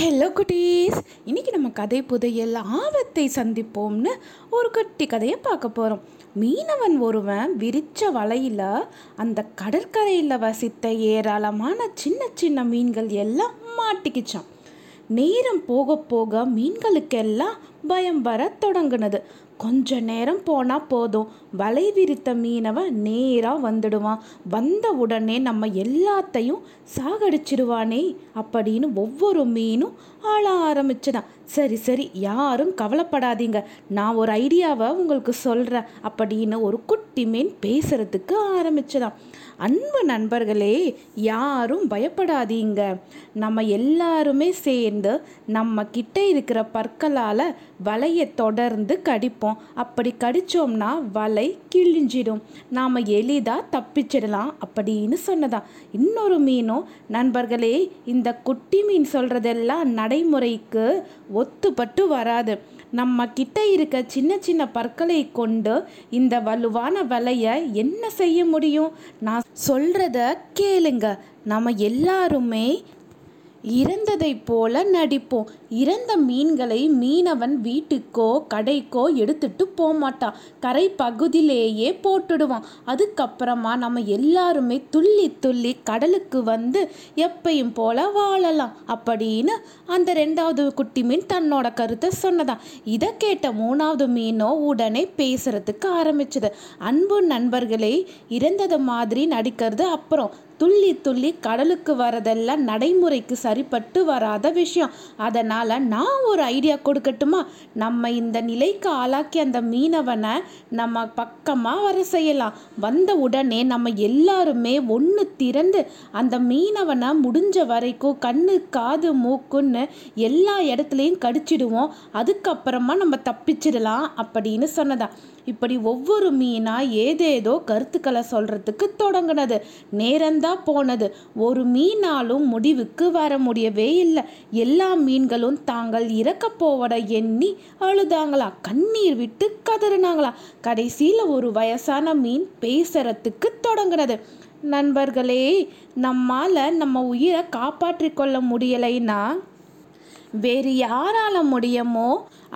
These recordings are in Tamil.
ஹலோ குட்டீஸ். இன்றைக்கி நம்ம கதை புதையல் ஆபத்தை சந்திப்போம்னு ஒரு குட்டி கதையை பார்க்க போகிறோம் மீனவன் ஒருவன் விரித்த வலையில் அந்த கடற்கரையில் வசித்த ஏராளமான சின்ன சின்ன மீன்கள் எல்லாம் மாட்டிக்கிச்சான் நேரம் போக போக மீன்களுக்கெல்லாம் பயம் வர தொடங்கினது. கொஞ்ச நேரம் போனால் போதும். வலை விரித்த மீனவன் நேராக வந்துடுவான். வந்த உடனே நம்ம எல்லாத்தையும் சாகடிச்சிடுவானே அப்படின்னு ஒவ்வொரு மீனும் ஆள ஆரம்பிச்சுதான். சரி சரி யாரும் கவலைப்படாதீங்க. நான் ஒரு ஐடியாவை உங்களுக்கு சொல்கிறேன் அப்படின்னு ஒரு குட்டி மீன் பேசுறதுக்கு ஆரம்பிச்சுதான். அன்பு நண்பர்களே யாரும் பயப்படாதீங்க. நம்ம எல்லாருமே சேர்ந்து நம்ம கிட்ட இருக்கிற பற்களால் வலையை தொடர்ந்து கடிப்போம். அப்படி கடிச்சோம்னா வலை கிழிஞ்சிடும். நாம் எளிதாக தப்பிச்சிடலாம் அப்படின்னு சொன்னதா இன்னொரு மீனும் நண்பர்களே இந்த குட்டி மீன் சொல்கிறதெல்லாம் நடைமுறைக்கு ஒத்துப்பட்டு வராது. நம்ம கிட்ட இருக்க சின்ன சின்ன பற்களை கொண்டு இந்த வலுவான வலையை என்ன செய்ய முடியும்? நான் சொல்கிறத கேளுங்க. நம்ம எல்லாருமே இறந்ததைப் போல நடிப்போம். இறந்த மீன்களை மீனவன் வீட்டுக்கோ கடைக்கோ எடுத்துட்டு போமாட்டான் கரை பகுதியிலேயே போட்டுடுவான். அதுக்கப்புறமா நம்ம எல்லாருமே துள்ளி துள்ளி கடலுக்கு வந்து எப்பையும் போல வாழலாம் அப்படின்னு அந்த ரெண்டாவது குட்டி மீன் தன்னோட கருத்தை சொன்னதான் இதை கேட்ட மூணாவது மீனோ உடனே பேசுறதுக்கு ஆரம்பிச்சது. அன்பு நண்பர்களே இறந்தது மாதிரி நடிக்கிறது அப்புறம். துள்ளி துள்ளி கடலுக்கு வரதெல்லாம் நடைமுறைக்கு சரிப்பட்டு வராத விஷயம். அதனால் நான் ஒரு ஐடியா கொடுக்கட்டுமா? நம்ம இந்த நிலைக்கு ஆளாக்கி அந்த மீனவனை நம்ம பக்கமாக வர செய்யலாம். வந்த உடனே நம்ம எல்லாருமே ஒன்று திறந்து அந்த மீனவனை முடிஞ்ச வரைக்கும் கண்ணு காது மூக்குன்னு எல்லா இடத்துலையும் கடிச்சிடுவோம். அதுக்கப்புறமா நம்ம தப்பிச்சிடலாம் அப்படின்னு சொன்னதா. இப்படி ஒவ்வொரு மீனாக ஏதேதோ கருத்துக்களை சொல்கிறதுக்கு தொடங்கினது. நேரம்தான் போனது. ஒரு மீனாலும் முடிவுக்கு வர முடியவே இல்லை. எல்லா மீன்களும் தாங்கள் இறக்க எண்ணி அழுதாங்களா? கண்ணீர் விட்டு கதறினாங்களா? கடைசியில் ஒரு வயசான மீன் பேசுறதுக்கு தொடங்கினது. நண்பர்களே நம்மால் நம்ம உயிரை காப்பாற்றிக் கொள்ள முடியலைன்னா வேறு யாரால முடியுமோ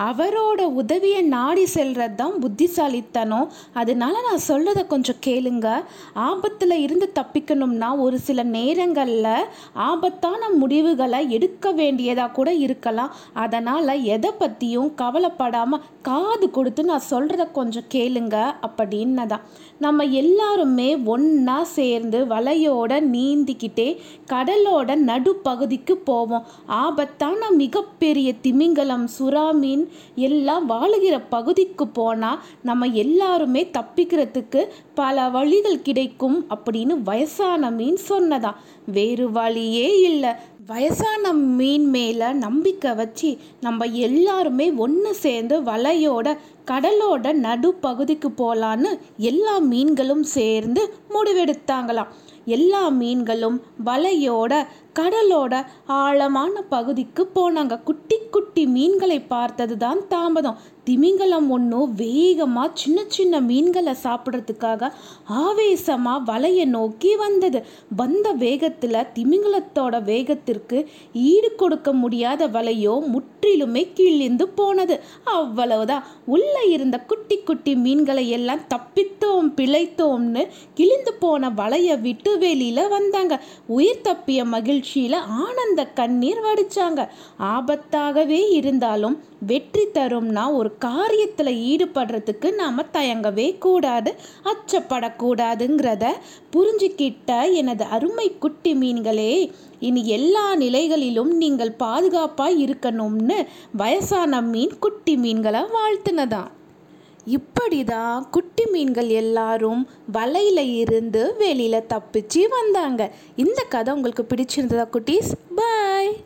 அவரோட உதவியை நாடி செல்றது தான் புத்திசாலித்தனம். அதனால நான் சொல்கிறத கொஞ்சம் கேளுங்க. ஆபத்தில் இருந்து தப்பிக்கணும்னா ஒரு சில நேரங்களில் ஆபத்தான முடிவுகளை எடுக்க வேண்டியதாக கூட இருக்கலாம். அதனால் எதை பற்றியும் கவலைப்படாமல் காது கொடுத்து நான் சொல்கிறத கொஞ்சம் கேளுங்க அப்படின்னு தான் நம்ம எல்லாருமே ஒன்றா சேர்ந்து வலையோட நீந்திக்கிட்டே கடலோட நடுப்பகுதிக்கு போவோம். ஆபத்தான மிகப்பெரிய திமிங்கலம் சுறா மீன் எல்லாம் வாழுகிற பகுதிக்கு போனால் நம்ம எல்லாருமே தப்பிக்கிறதுக்கு பல வழிகள் கிடைக்கும் அப்படின்னு வயசான மீன் சொன்னதான் வேறு வழியே இல்லை. வயசான மீன் மேலே நம்பிக்கை வச்சு நம்ம எல்லாருமே ஒன்று சேர்ந்து வலையோட கடலோட நடுப்பகுதிக்கு போகலான்னு எல்லா மீன்களும் சேர்ந்து முடிவெடுத்தாங்களாம். எல்லா மீன்களும் வலையோட கடலோட ஆழமான பகுதிக்கு போனாங்க. குட்டி குட்டி குட்டி மீன்களை பார்த்தது தான் தாமதம். திமிங்கலம் ஒன்றும் வேகமாக சின்ன சின்ன மீன்களை சாப்பிட்றதுக்காக ஆவேசமாக வலையை நோக்கி வந்தது. வந்த வேகத்தில் திமிங்கலத்தோட வேகத்திற்கு ஈடு கொடுக்க முடியாத வலையோ முற்றிலுமே கிழிந்து போனது. அவ்வளவுதான். உள்ளே இருந்த குட்டி குட்டி மீன்களை எல்லாம் தப்பித்தோம் பிழைத்தோம்னு கிழிந்து போன வலையை விட்டு வெளியில் வந்தாங்க. உயிர் தப்பிய மகிழ்ச்சியில் ஆனந்த கண்ணீர் வடித்தாங்க ஆபத்தாகவே இருந்தாலும் வெற்றி தரும்னா ஒரு காரியத்தில் ஈடுபடுறதுக்கு நாம் தயங்கவே கூடாது அச்சப்படக்கூடாதுங்கிறத புரிஞ்சுக்கிட்ட எனது அருமை குட்டி மீன்களே இனி எல்லா நிலைகளிலும் நீங்கள் பாதுகாப்பாக இருக்கணும்னு வயசான மீன் குட்டி மீன்களை வாழ்த்துனதான் இப்படி தான் குட்டி மீன்கள் எல்லாரும் வலையில் இருந்து வெளியில் தப்பிச்சு வந்தாங்க. இந்த கதை உங்களுக்கு பிடிச்சிருந்ததா குட்டீஸ்? பாய்